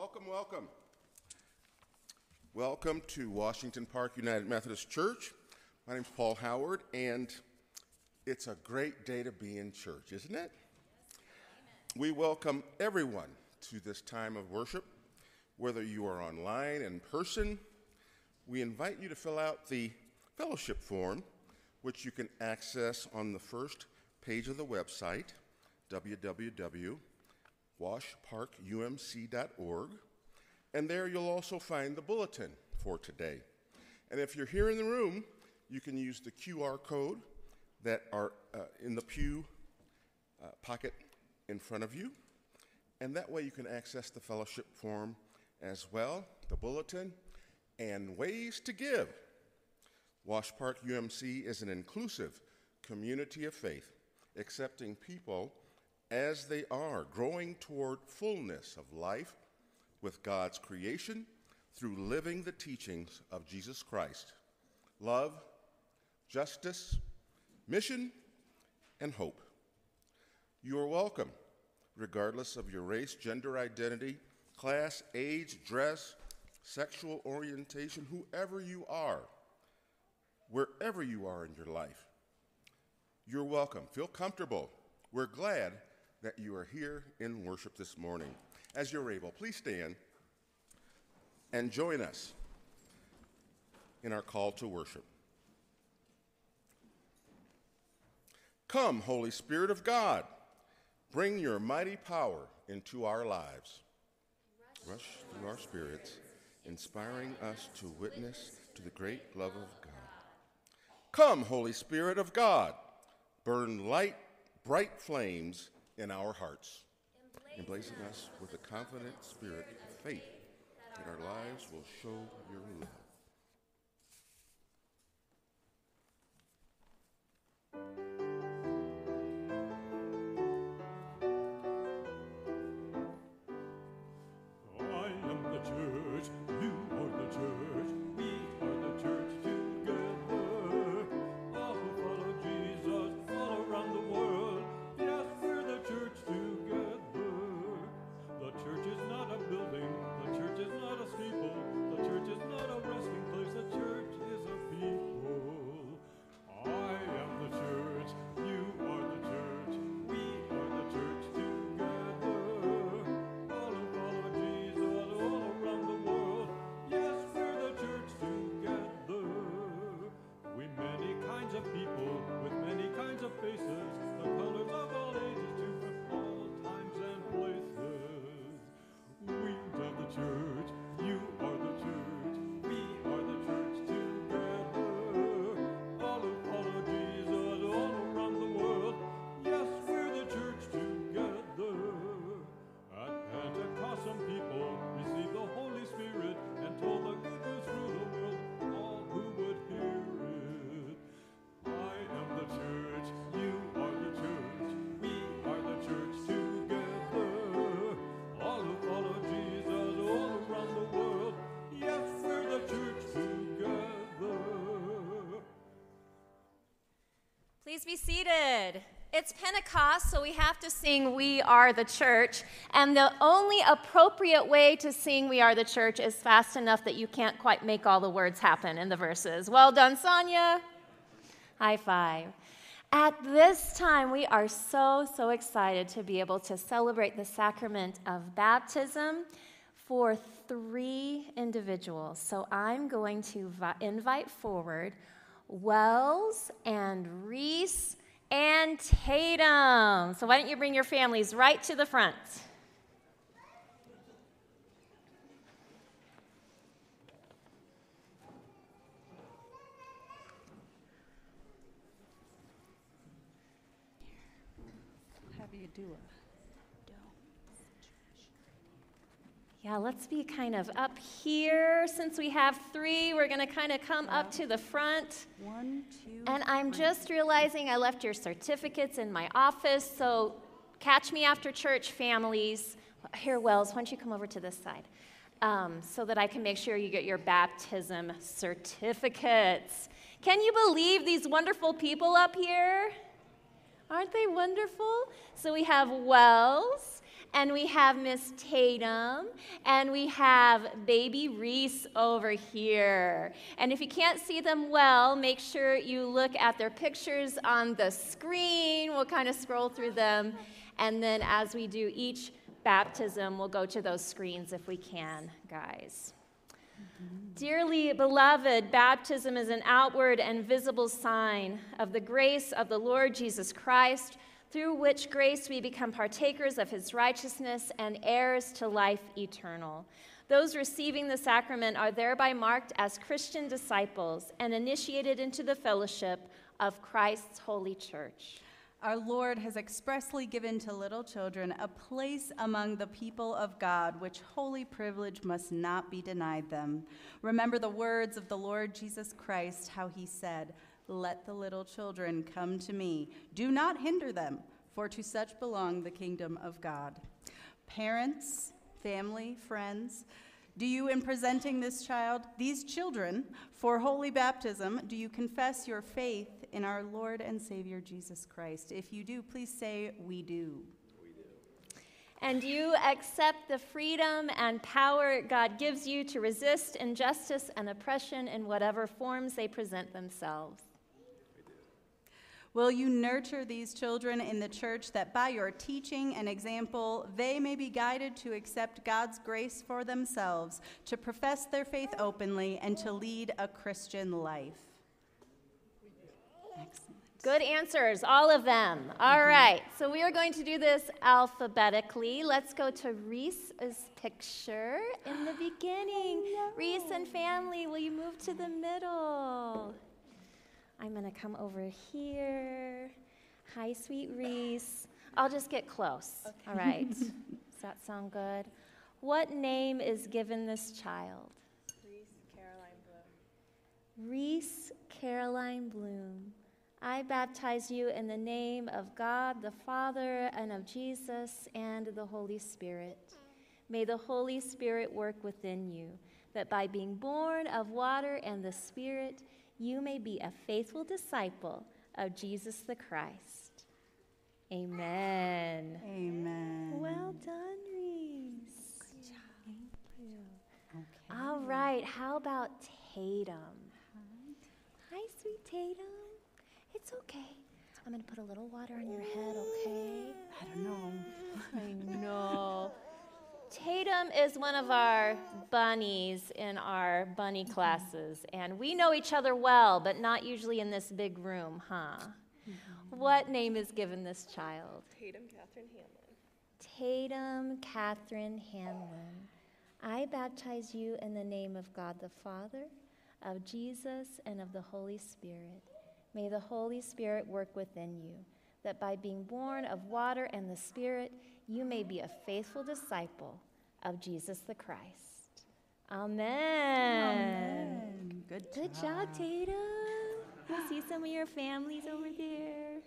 Welcome, welcome. Welcome to Washington Park United Methodist Church. My name is Paul Howard, and it's a great day to be in church, isn't it? We welcome everyone to this time of worship, whether you are online, in person. We invite you to fill out the fellowship form, which you can access on the first page of the website, www.washparkumc.org. And there you'll also find the bulletin for today. And if you're here in the room, you can use the QR code that are uh, in the pew uh, pocket in front of you. And that way you can access the fellowship form as well, the bulletin, and ways to give. Wash Park UMC is an inclusive community of faith, accepting people as they are, growing toward fullness of life with God's creation through living the teachings of Jesus Christ love, justice, mission, and hope. You are welcome, regardless of your race, gender identity, class, age, dress, sexual orientation, whoever you are, wherever you are in your life. You're welcome. Feel comfortable. We're glad that you are here in worship this morning. As you're able, please stand and join us in our call to worship. Come, Holy Spirit of God, bring your mighty power into our lives. Rush through our spirits, inspiring us to witness to the great love of God. Come, Holy Spirit of God, burn light, bright flames in our hearts, emblazing us with a confident spirit of faith that our lives will show your love. Be seated. It's Pentecost, so we have to sing We Are the Church. And the only appropriate way to sing We Are the Church is fast enough that you can't quite make all the words happen in the verses. Well done, Sonia. High five. At this time, we are so, so excited to be able to celebrate the sacrament of baptism for three individuals. So I'm going to invite forward Wells and Reese and Tatum. So, why don't you bring your families right to the front? You do it? Yeah, let's be kind of up here. Since we have three, we're going to kind of come up to the front. One, two. And I'm just realizing I left your certificates in my office, so catch me after church, families. Here, Wells, why don't you come over to this side um, so that I can make sure you get your baptism certificates. Can you believe these wonderful people up here? Aren't they wonderful? So we have Wells and we have Miss Tatum, and we have baby Reese over here. And if you can't see them well, make sure you look at their pictures on the screen. We'll kind of scroll through them. And then as we do each baptism, we'll go to those screens if we can, guys. Dearly beloved, baptism is an outward and visible sign of the grace of the Lord Jesus Christ, through which grace we become partakers of his righteousness and heirs to life eternal. Those receiving the sacrament are thereby marked as Christian disciples and initiated into the fellowship of Christ's holy church. Our Lord has expressly given to little children a place among the people of God, which holy privilege must not be denied them. Remember the words of the Lord Jesus Christ, how he said, Let the little children come to me. Do not hinder them, for to such belong the kingdom of God. Parents, family, friends, do you, in presenting this child, these children, for holy baptism, do you confess your faith in our Lord and Savior Jesus Christ? If you do, please say, We do. And you accept the freedom and power God gives you to resist injustice and oppression in whatever forms they present themselves. Will you nurture these children in the church that by your teaching and example, they may be guided to accept God's grace for themselves, to profess their faith openly, and to lead a Christian life? Excellent. Good answers, all of them. All mm-hmm. right, so we are going to do this alphabetically. Let's go to Reese's picture in the beginning. Reese and family, will you move to the middle? I'm going to come over here. Hi, sweet Reese. I'll just get close. All right. Does that sound good? What name is given this child? Reese Caroline Bloom. Reese Caroline Bloom. I baptize you in the name of God the Father and of Jesus and the Holy Spirit. May the Holy Spirit work within you, that by being born of water and the Spirit, you may be a faithful disciple of Jesus the Christ. Amen. Amen. Well done, Reese. Good job. Thank you. Okay. All right, how about Tatum? Hi, sweet Tatum. It's okay. I'm going to put a little water on your head, okay? I don't know. I know. Tatum is one of our bunnies in our bunny mm-hmm. classes, and we know each other well, but not usually in this big room, huh? Mm-hmm. What name is given this child? Tatum Catherine Hanlon. Tatum Catherine Hanlon. I baptize you in the name of God the Father, of Jesus, and of the Holy Spirit. May the Holy Spirit work within you, that by being born of water and the Spirit, you may be a faithful disciple of Jesus the Christ. Amen. Amen. Good job. Good job, Tatum. I see some of your families over there.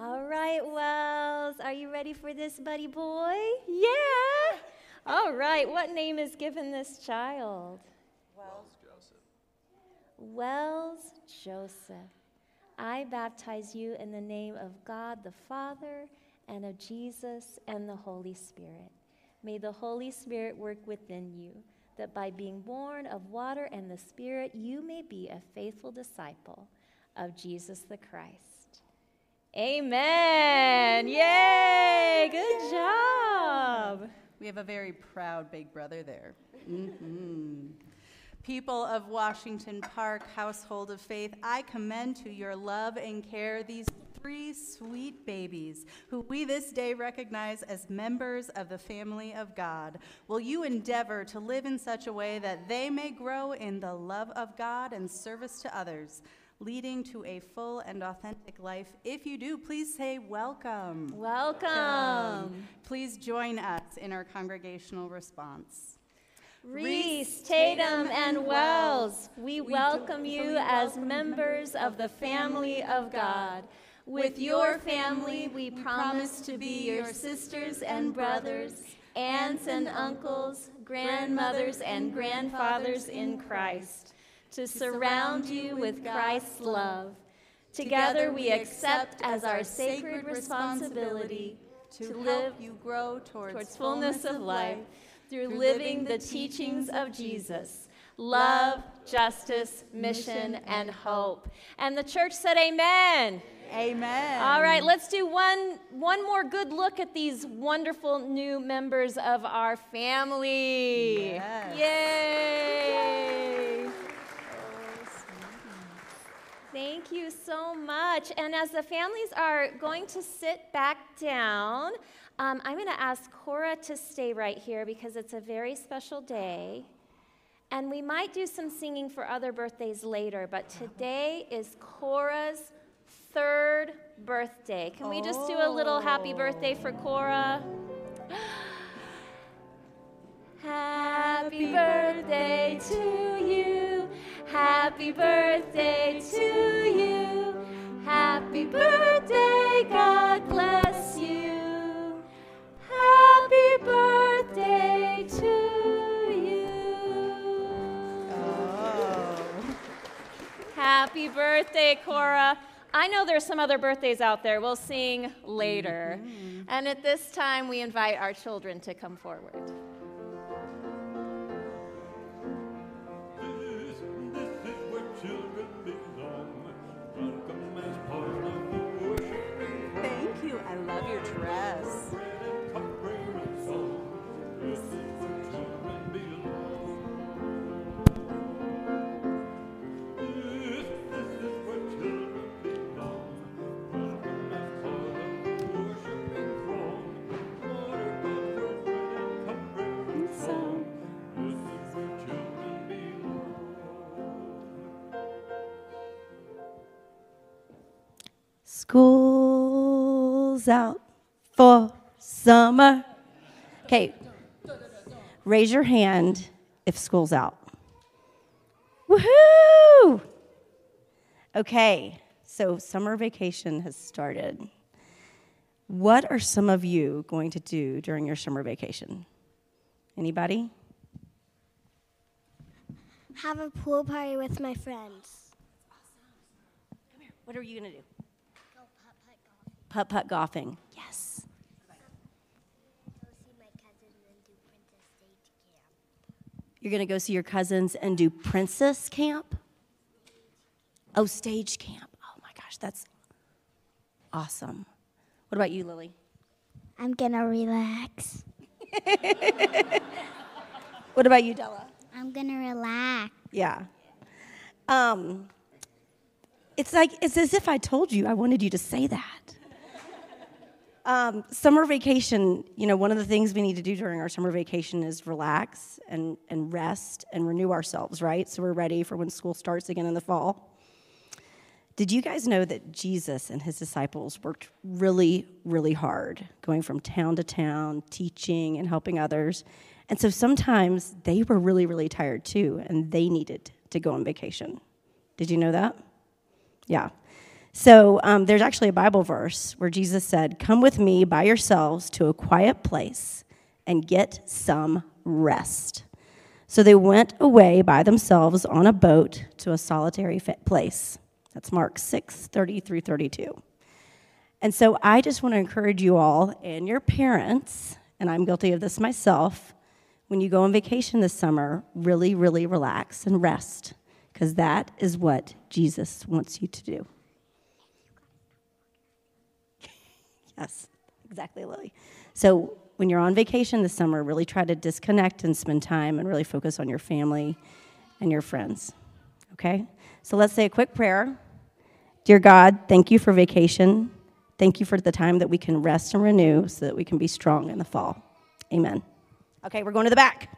All right, Wells, are you ready for this, buddy boy? Yeah. All right, what name is given this child? Wells Joseph. Wells Joseph. I baptize you in the name of God the Father and of Jesus and the Holy Spirit. May the Holy Spirit work within you, that by being born of water and the Spirit, you may be a faithful disciple of Jesus the Christ. Amen. Yay. Good job. We have a very proud big brother there. Mhm. People of Washington Park, Household of Faith, I commend to your love and care these three sweet babies who we this day recognize as members of the family of God. Will you endeavor to live in such a way that they may grow in the love of God and service to others, leading to a full and authentic life? If you do, please say welcome. Welcome. Please join us in our congregational response. Reese, Tatum, and Wells, we welcome you as members of the family of God. With your family, we promise to be your sisters and brothers, aunts and uncles, grandmothers and grandfathers in Christ, to surround you with Christ's love. Together, we accept as our sacred responsibility to, live you grow towards fullness of life through living the teachings of Jesus love, justice, mission, and hope. And the church said, Amen. Amen. All right, let's do one, one more good look at these wonderful new members of our family. Yes. Yay! Thank you so much. And as the families are going to sit back down, um, I'm going to ask Cora to stay right here because it's a very special day. And we might do some singing for other birthdays later, but today is Cora's third birthday. Can we just do a little happy birthday for Cora? Happy birthday to you. Happy birthday to you. Happy birthday, God bless you. Happy birthday to you. Oh. Happy birthday, Cora. I know there's some other birthdays out there. We'll sing later. Mm-hmm. And at this time, we invite our children to come forward. School's out for summer. Okay, raise your hand if school's out. Woohoo! Okay, so summer vacation has started. What are some of you going to do during your summer vacation? Anybody? Have a pool party with my friends. Awesome. Come here. What are you going to do? Putt putt golfing. Yes. Go see my cousin and do Princess Stage Camp. You're going to go see your cousins and do princess camp? Oh, stage camp. Oh my gosh, that's awesome. What about you, Lily? I'm gonna relax. What about you, Della? I'm gonna relax. Yeah. Um, it's like it's as if I told you I wanted you to say that. Um, summer vacation, you know, one of the things we need to do during our summer vacation is relax and, and rest and renew ourselves, right? So we're ready for when school starts again in the fall. Did you guys know that Jesus and his disciples worked really, really hard, going from town to town, teaching and helping others? And so sometimes they were really, really tired too, and they needed to go on vacation. Did you know that? Yeah. So um, there's actually a Bible verse where Jesus said, Come with me by yourselves to a quiet place and get some rest. So they went away by themselves on a boat to a solitary place. That's Mark 6 30 through 32. And so I just want to encourage you all and your parents, and I'm guilty of this myself, when you go on vacation this summer, really, really relax and rest, because that is what Jesus wants you to do. Yes, exactly, Lily. So when you're on vacation this summer, really try to disconnect and spend time and really focus on your family and your friends. Okay? So let's say a quick prayer. Dear God, thank you for vacation. Thank you for the time that we can rest and renew so that we can be strong in the fall. Amen. Okay, we're going to the back.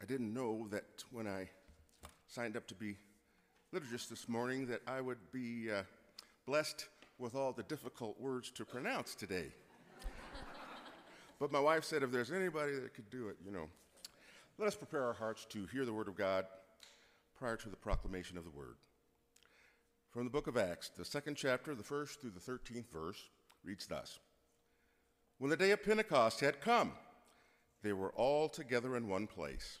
I didn't know that when I signed up to be liturgist this morning that I would be uh, blessed with all the difficult words to pronounce today. but my wife said if there's anybody that could do it, you know. Let us prepare our hearts to hear the word of God prior to the proclamation of the word. From the book of Acts, the second chapter, the first through the 13th verse, reads thus When the day of Pentecost had come, they were all together in one place.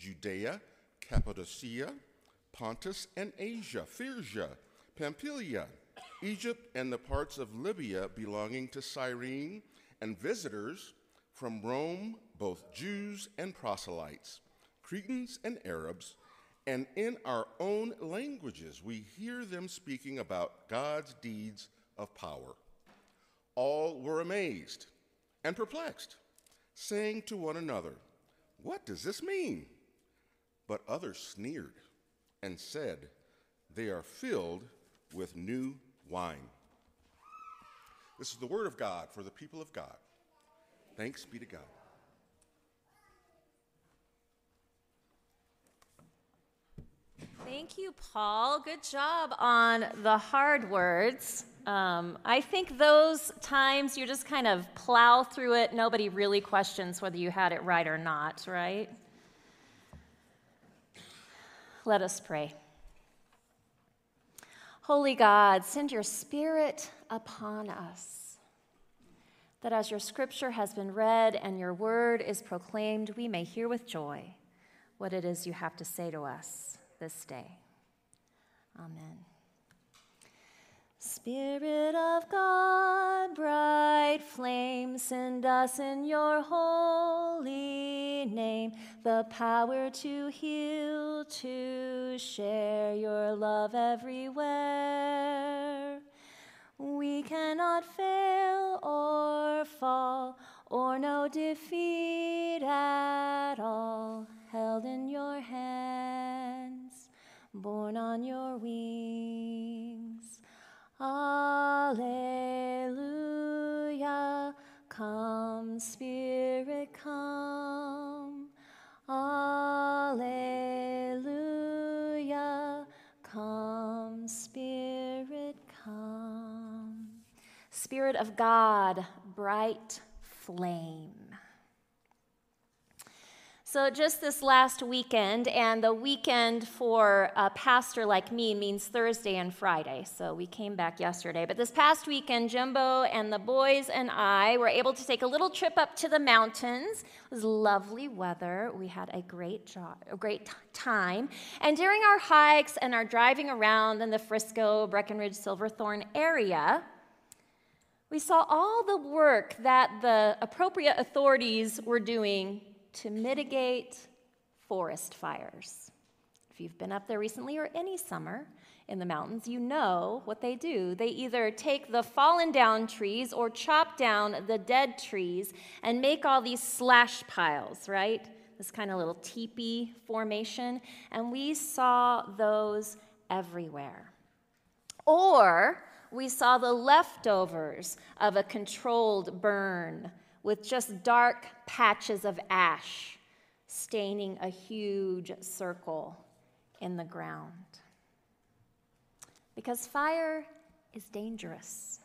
Judea, Cappadocia, Pontus and Asia, Phrygia, Pamphylia, Egypt, and the parts of Libya belonging to Cyrene, and visitors from Rome, both Jews and proselytes, Cretans and Arabs, and in our own languages we hear them speaking about God's deeds of power. All were amazed and perplexed, saying to one another, What does this mean? But others sneered and said, They are filled with new wine. This is the word of God for the people of God. Thanks be to God. Thank you, Paul. Good job on the hard words. Um, I think those times you just kind of plow through it. Nobody really questions whether you had it right or not, right? Let us pray. Holy God, send your Spirit upon us, that as your scripture has been read and your word is proclaimed, we may hear with joy what it is you have to say to us this day. Amen. Spirit of God, bright flame, send us in your holy name the power to heal, to share your love everywhere. We cannot fail or fall or know defeat at all, held in your hands, borne on your wings. Alleluia. Come, Spirit, come. Alleluia. Come, Spirit, come. Spirit of God, bright flame. So, just this last weekend, and the weekend for a pastor like me means Thursday and Friday. So, we came back yesterday. But this past weekend, Jimbo and the boys and I were able to take a little trip up to the mountains. It was lovely weather. We had a great, jo- a great time. And during our hikes and our driving around in the Frisco, Breckenridge, Silverthorne area, we saw all the work that the appropriate authorities were doing to mitigate forest fires. If you've been up there recently or any summer in the mountains, you know what they do. They either take the fallen down trees or chop down the dead trees and make all these slash piles, right? This kind of little teepee formation. And we saw those everywhere. Or we saw the leftovers of a controlled burn with just dark patches of ash staining a huge circle in the ground. Because fire is dangerous.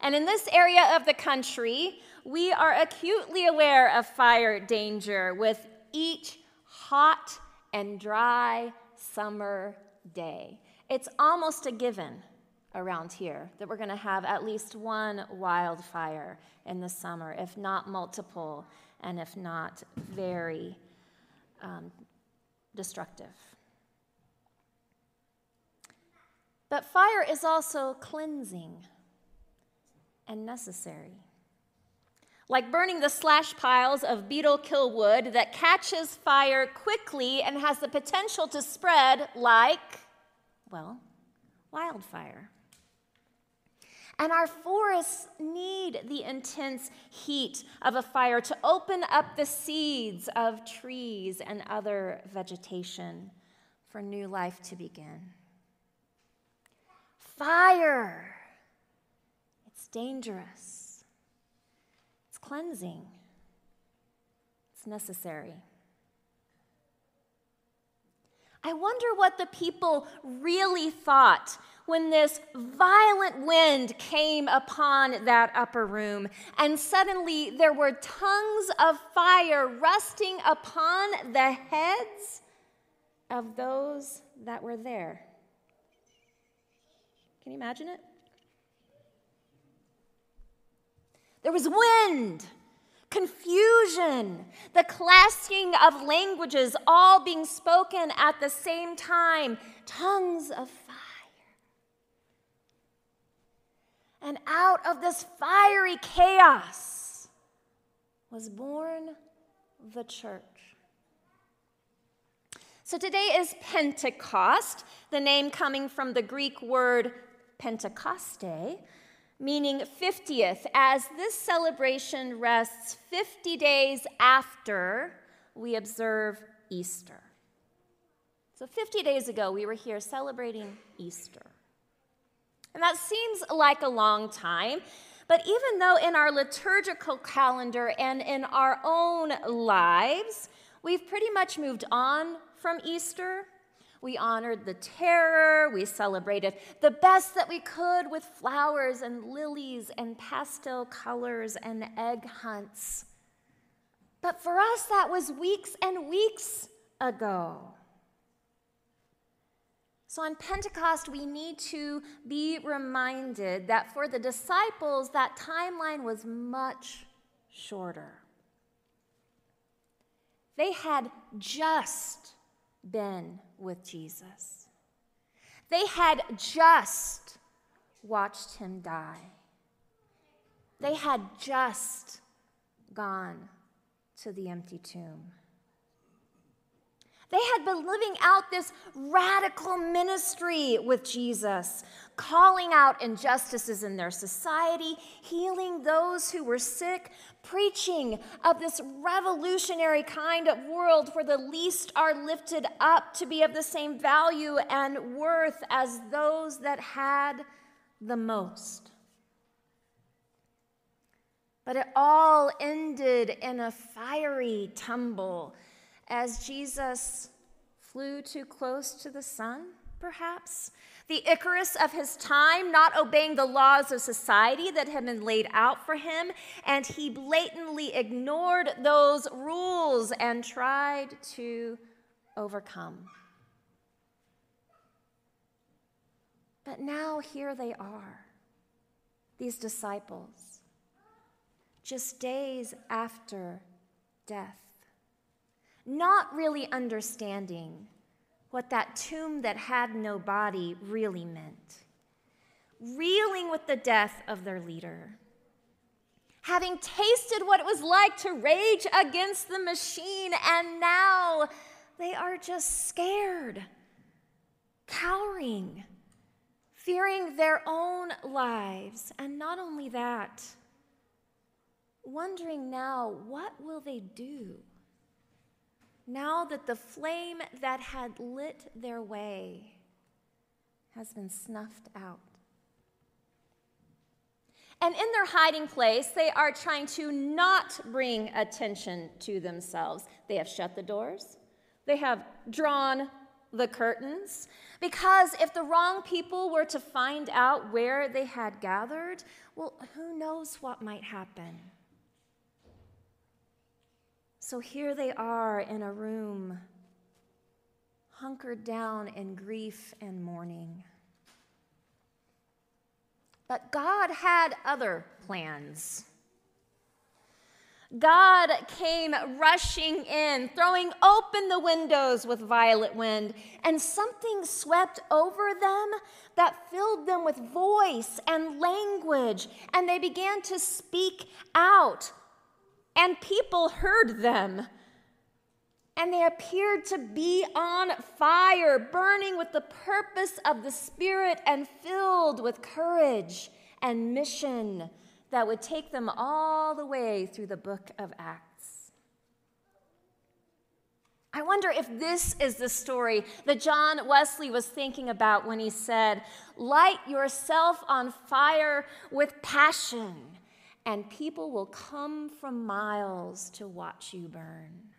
And in this area of the country, we are acutely aware of fire danger with each hot and dry summer day. It's almost a given around here that we're going to have at least one wildfire in the summer, if not multiple, and if not very um, destructive. But fire is also cleansing and necessary. Like burning the slash piles of beetle kill wood that catches fire quickly and has the potential to spread like, well, wildfire. And our forests need the intense heat of a fire to open up the seeds of trees and other vegetation for new life to begin. Fire, it's dangerous, it's cleansing, it's necessary. I wonder what the people really thought when this violent wind came upon that upper room, and suddenly there were tongues of fire resting upon the heads of those that were there. Can you imagine it? There was wind, confusion, the clashing of languages all being spoken at the same time, tongues of fire. And out of this fiery chaos was born the church. So today is Pentecost, the name coming from the Greek word Pentecoste, meaning 50th, as this celebration rests 50 days after we observe Easter. So 50 days ago, we were here celebrating Easter. And that seems like a long time. But even though in our liturgical calendar and in our own lives, we've pretty much moved on from Easter, we honored the terror, we celebrated the best that we could with flowers and lilies and pastel colors and egg hunts. But for us, that was weeks and weeks ago. So on Pentecost, we need to be reminded that for the disciples, that timeline was much shorter. They had just been with Jesus, they had just watched him die, they had just gone to the empty tomb. They had been living out this radical ministry with Jesus, calling out injustices in their society, healing those who were sick, preaching of this revolutionary kind of world where the least are lifted up to be of the same value and worth as those that had the most. But it all ended in a fiery tumble as Jesus flew too close to the sun perhaps. The Icarus of his time, not obeying the laws of society that had been laid out for him, and he blatantly ignored those rules and tried to overcome. But now here they are, these disciples, just days after death, not really understanding what that tomb that had no body really meant, reeling with the death of their leader. Having tasted what it was like to rage against the machine, and now they are just scared, cowering, fearing their own lives. And not only that, wondering now, what will they do? Now that the flame that had lit their way has been snuffed out. And in their hiding place, they are trying to not bring attention to themselves. They have shut the doors, they have drawn the curtains, because if the wrong people were to find out where they had gathered, well, who knows what might happen. So here they are in a room, hunkered down in grief and mourning. But God had other plans. God came rushing in, throwing open the windows with violent wind, and something swept over them that filled them with voice and language, and they began to speak out, and people heard them. And they appeared to be on fire, burning with the purpose of the Spirit and filled with courage and mission that would take them all the way through the book of Acts. I wonder if this is the story that John Wesley was thinking about when he said, Light yourself on fire with passion, and people will come from miles to watch you burn.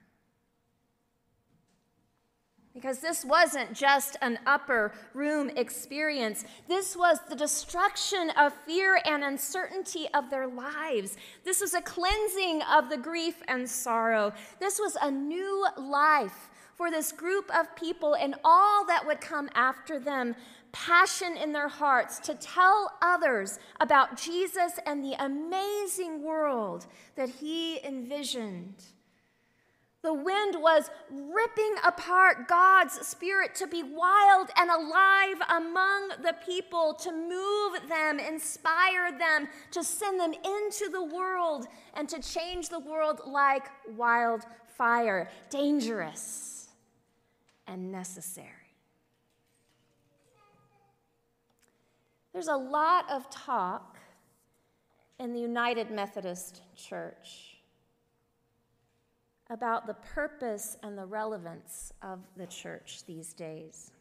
Because this wasn't just an upper room experience. This was the destruction of fear and uncertainty of their lives. This was a cleansing of the grief and sorrow. This was a new life for this group of people and all that would come after them. Passion in their hearts to tell others about Jesus and the amazing world that he envisioned. The wind was ripping apart God's spirit to be wild and alive among the people, to move them, inspire them, to send them into the world, and to change the world like wildfire. Dangerous and necessary. There's a lot of talk in the United Methodist Church about the purpose and the relevance of the church these days.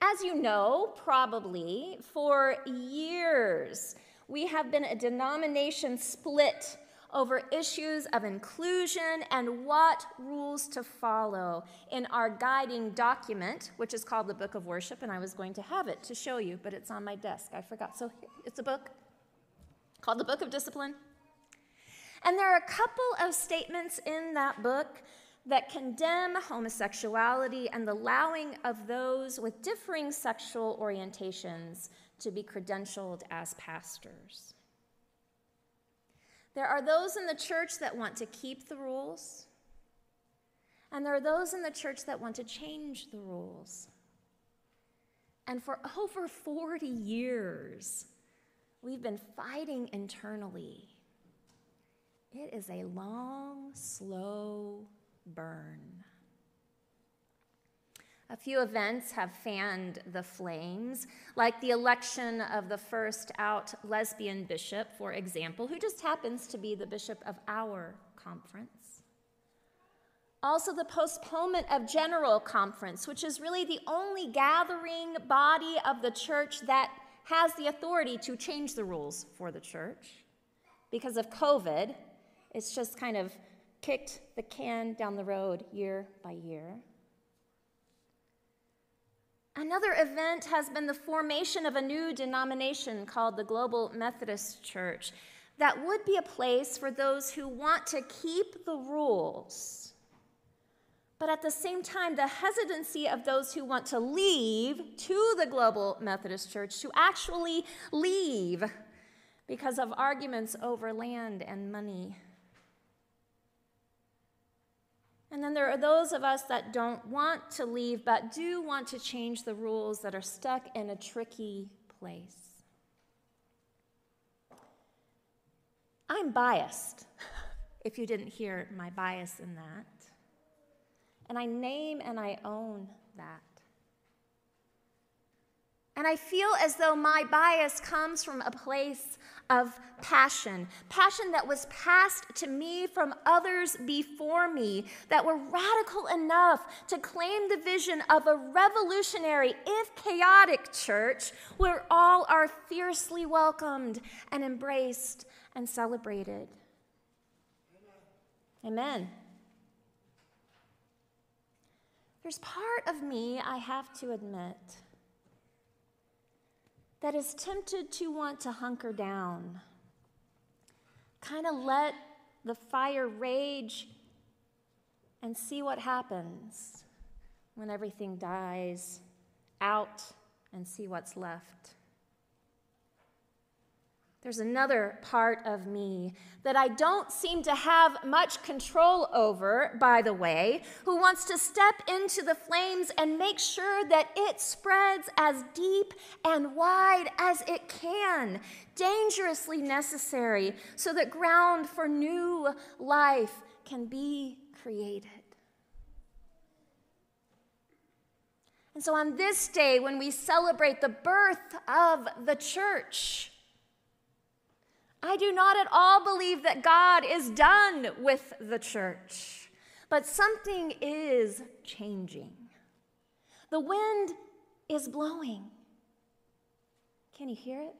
As you know, probably, for years, we have been a denomination split over issues of inclusion and what rules to follow in our guiding document, which is called the Book of Worship, and I was going to have it to show you, but it's on my desk. I forgot. So it's a book called the Book of Discipline. And there are a couple of statements in that book that condemn homosexuality and the allowing of those with differing sexual orientations to be credentialed as pastors. There are those in the church that want to keep the rules, and there are those in the church that want to change the rules. And for over 40 years, we've been fighting internally it is a long, slow burn. A few events have fanned the flames, like the election of the first out lesbian bishop, for example, who just happens to be the bishop of our conference. Also, the postponement of General Conference, which is really the only gathering body of the church that has the authority to change the rules for the church. Because of COVID, it's just kind of kicked the can down the road year by year. Another event has been the formation of a new denomination called the Global Methodist Church that would be a place for those who want to keep the rules. But at the same time, the hesitancy of those who want to leave to the Global Methodist Church to actually leave because of arguments over land and money. And then there are those of us that don't want to leave, but do want to change the rules that are stuck in a tricky place. I'm biased, if you didn't hear my bias in that. And I name and I own that. And I feel as though my bias comes from a place of passion, passion that was passed to me from others before me, that were radical enough to claim the vision of a revolutionary, if chaotic church where all are fiercely welcomed and embraced and celebrated. Amen. There's part of me, I have to admit, that is tempted to want to hunker down, kind of let the fire rage and see what happens when everything dies out and see what's left. There's another part of me that I don't seem to have much control over, by the way, who wants to step into the flames and make sure that it spreads as deep and wide as it can, dangerously necessary, so that ground for new life can be created. And so, on this day, when we celebrate the birth of the church, I do not at all believe that God is done with the church, but something is changing. The wind is blowing. Can you hear it?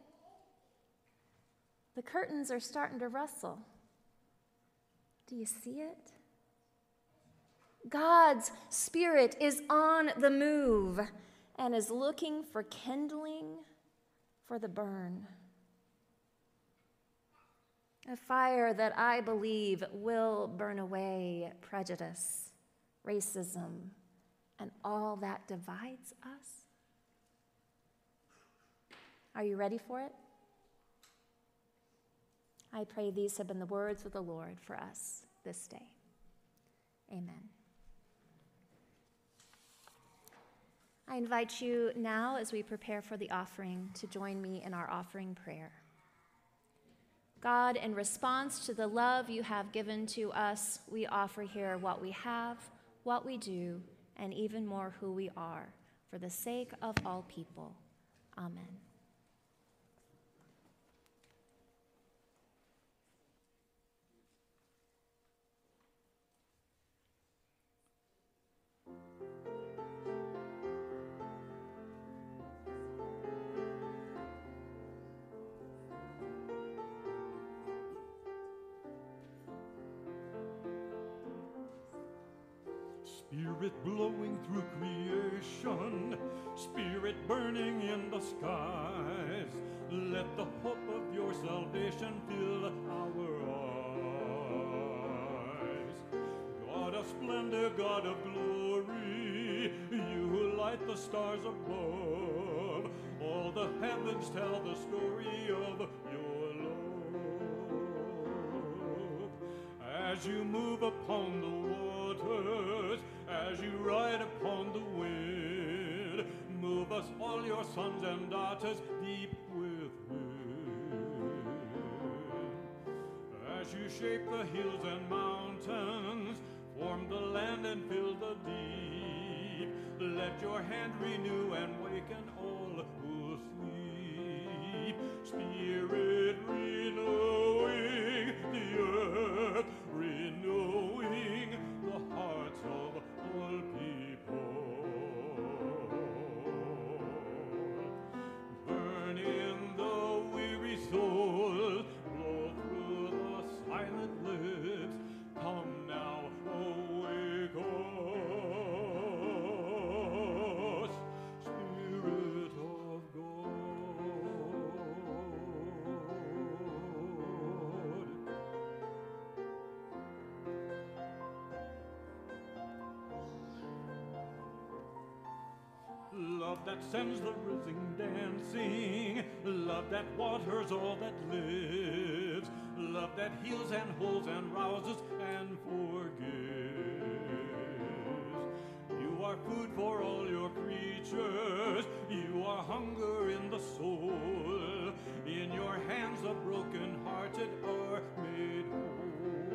The curtains are starting to rustle. Do you see it? God's Spirit is on the move and is looking for kindling for the burn. A fire that I believe will burn away prejudice, racism, and all that divides us. Are you ready for it? I pray these have been the words of the Lord for us this day. Amen. I invite you now, as we prepare for the offering, to join me in our offering prayer. God, in response to the love you have given to us, we offer here what we have, what we do, and even more who we are, for the sake of all people. Amen. Spirit blowing through creation, Spirit burning in the skies. Let the hope of your salvation fill our eyes. God of splendor, God of glory, you who light the stars above, all the heavens tell the story of your love. As you move upon the waters, as you ride upon the wind, move us all your sons and daughters deep within. As you shape the hills and mountains, form the land and fill the deep, let your hand renew and waken all who sleep. Spirit that sends the rising dancing. Love that waters all that lives. Love that heals and holds and rouses and forgives. You are food for all your creatures. You are hunger in the soul. In your hands the broken-hearted are made whole.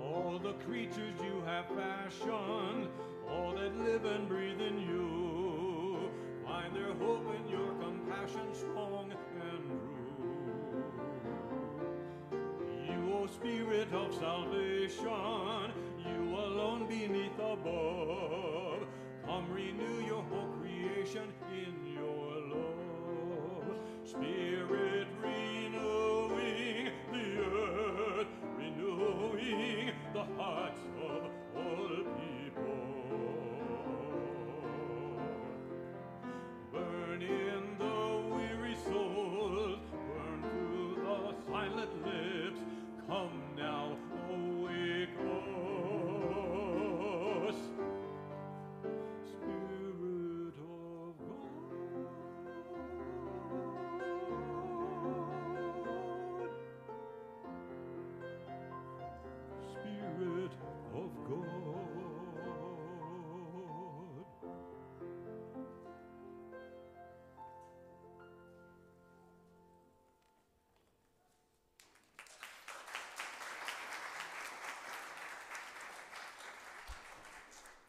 All the creatures you have fashioned, all that live and breathe in you, find their hope in your compassion strong and true. You, O Spirit of salvation, you alone beneath above, come renew your whole creation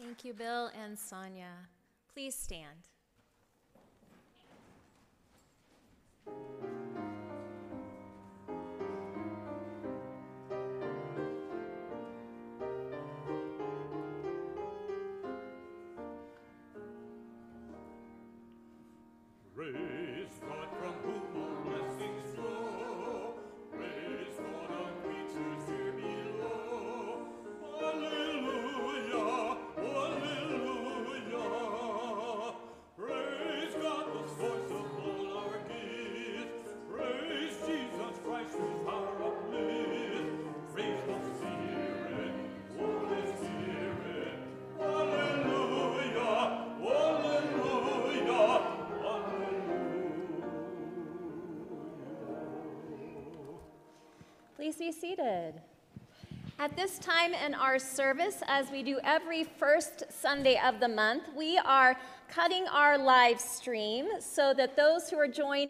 Thank you, Bill and Sonia. Please stand. Seated. At this time in our service, as we do every first Sunday of the month, we are cutting our live stream so that those who are joining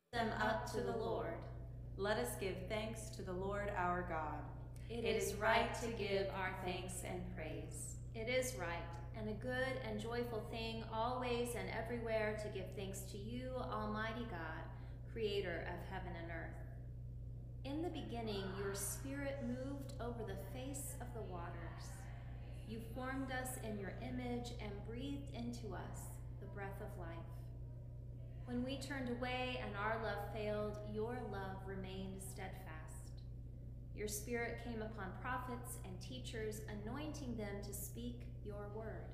Them up to the Lord. Let us give thanks to the Lord our God. It is right to give our thanks and praise. It is right and a good and joyful thing always and everywhere to give thanks to you, Almighty God, creator of heaven and earth. In the beginning, your spirit moved over the face of the waters. You formed us in your image and breathed into us the breath of life. When we turned away and our love failed, your love remained steadfast. Your Spirit came upon prophets and teachers, anointing them to speak your word.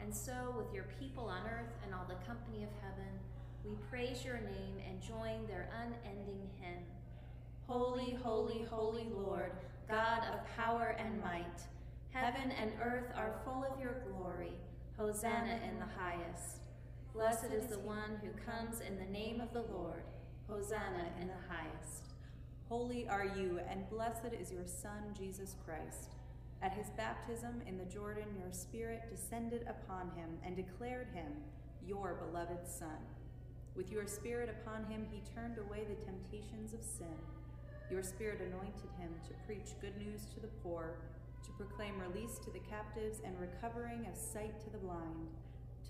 And so, with your people on earth and all the company of heaven, we praise your name and join their unending hymn. Holy, holy, holy Lord, God of power and might, heaven and earth are full of your glory. Hosanna in the highest. Blessed is the one who comes in the name of the Lord. Hosanna in the highest. Holy are you, and blessed is your Son, Jesus Christ. At his baptism in the Jordan, your Spirit descended upon him and declared him your beloved Son. With your Spirit upon him, he turned away the temptations of sin. Your Spirit anointed him to preach good news to the poor, to proclaim release to the captives and recovering of sight to the blind,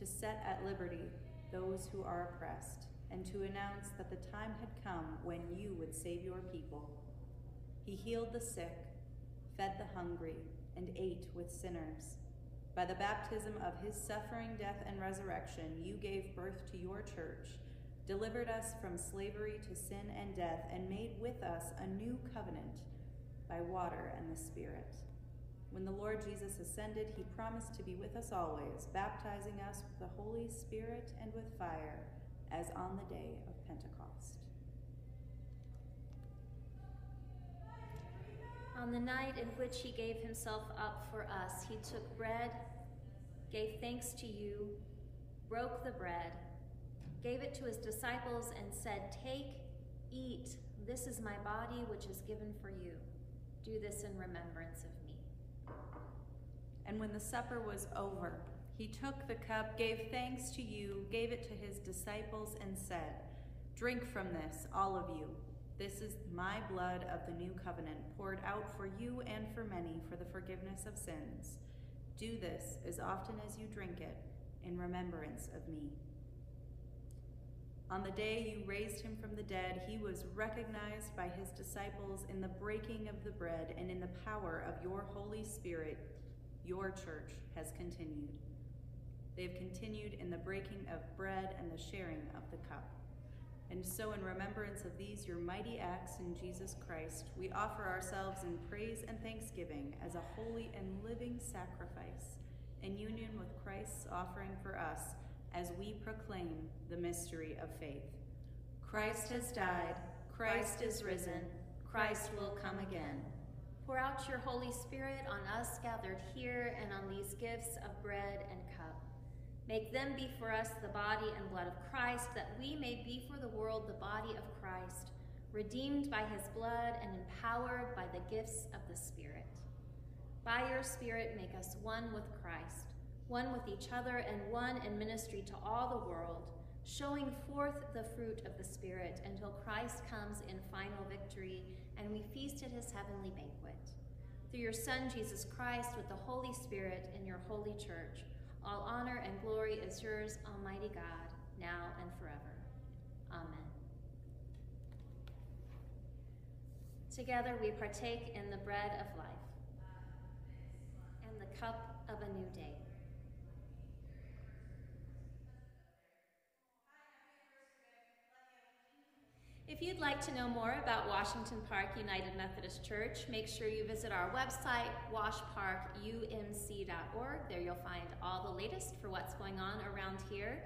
to set at liberty those who are oppressed, and to announce that the time had come when you would save your people. He healed the sick, fed the hungry, and ate with sinners. By the baptism of his suffering, death, and resurrection, you gave birth to your church, delivered us from slavery to sin and death, and made with us a new covenant by water and the Spirit. When the Lord Jesus ascended, he promised to be with us always, baptizing us with the Holy Spirit and with fire, as on the day of Pentecost. On the night in which he gave himself up for us, he took bread, gave thanks to you, broke the bread, gave it to his disciples, and said, Take, eat, this is my body which is given for you. Do this in remembrance of me. And when the supper was over, he took the cup, gave thanks to you, gave it to his disciples, and said, Drink from this, all of you. This is my blood of the new covenant, poured out for you and for many for the forgiveness of sins. Do this as often as you drink it in remembrance of me. On the day you raised him from the dead, he was recognized by his disciples in the breaking of the bread and in the power of your Holy Spirit. Your church has continued. They have continued in the breaking of bread and the sharing of the cup. And so, in remembrance of these your mighty acts in Jesus Christ, we offer ourselves in praise and thanksgiving as a holy and living sacrifice, in union with Christ's offering for us as we proclaim the mystery of faith. Christ has died, Christ is risen, Christ will come again. Pour out your Holy Spirit on us gathered here and on these gifts of bread and cup. Make them be for us the body and blood of Christ, that we may be for the world the body of Christ, redeemed by his blood and empowered by the gifts of the Spirit. By your Spirit, make us one with Christ, one with each other, and one in ministry to all the world, showing forth the fruit of the Spirit until Christ comes in final victory and we feast at his heavenly banquet. Through your Son, Jesus Christ, with the Holy Spirit in your holy church, all honor and glory is yours, Almighty God, now and forever. Amen. Together we partake in the bread of life and the cup of a new day. If you'd like to know more about Washington Park United Methodist Church, make sure you visit our website, washparkumc.org. There you'll find all the latest for what's going on around here.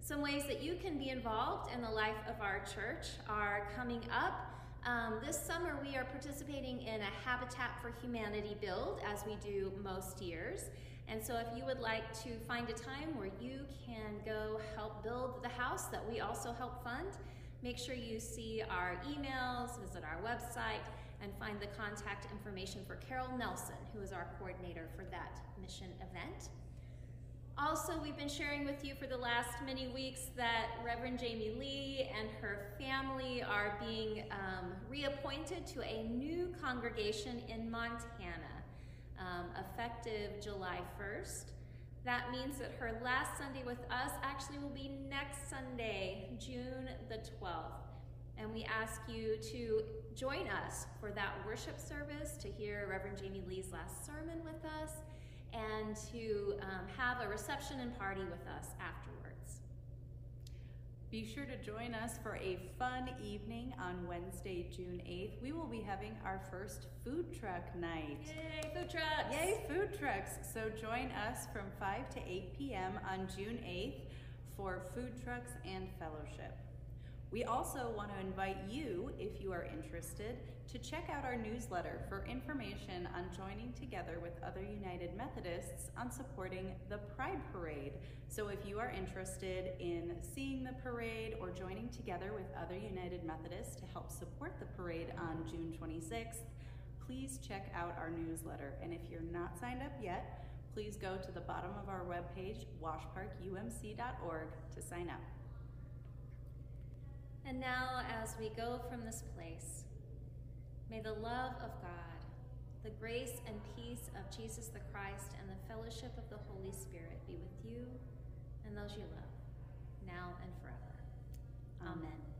Some ways that you can be involved in the life of our church are coming up. Um, this summer, we are participating in a Habitat for Humanity build, as we do most years. And so, if you would like to find a time where you can go help build the house that we also help fund, Make sure you see our emails, visit our website, and find the contact information for Carol Nelson, who is our coordinator for that mission event. Also, we've been sharing with you for the last many weeks that Reverend Jamie Lee and her family are being um, reappointed to a new congregation in Montana, um, effective July 1st. That means that her last Sunday with us actually will be next Sunday, June the 12th. And we ask you to join us for that worship service, to hear Reverend Jamie Lee's last sermon with us, and to um, have a reception and party with us afterwards. Be sure to join us for a fun evening on Wednesday, June 8th. We will be having our first food truck night. Yay, food trucks! Yay, food trucks! So join us from 5 to 8 p.m. on June 8th for food trucks and fellowship. We also want to invite you, if you are interested, to check out our newsletter for information on joining together with other United Methodists on supporting the Pride Parade. So if you are interested in seeing the parade or joining together with other United Methodists to help support the parade on June 26th, please check out our newsletter. And if you're not signed up yet, please go to the bottom of our webpage, washparkumc.org, to sign up. And now, as we go from this place, may the love of God, the grace and peace of Jesus the Christ, and the fellowship of the Holy Spirit be with you and those you love, now and forever. Amen.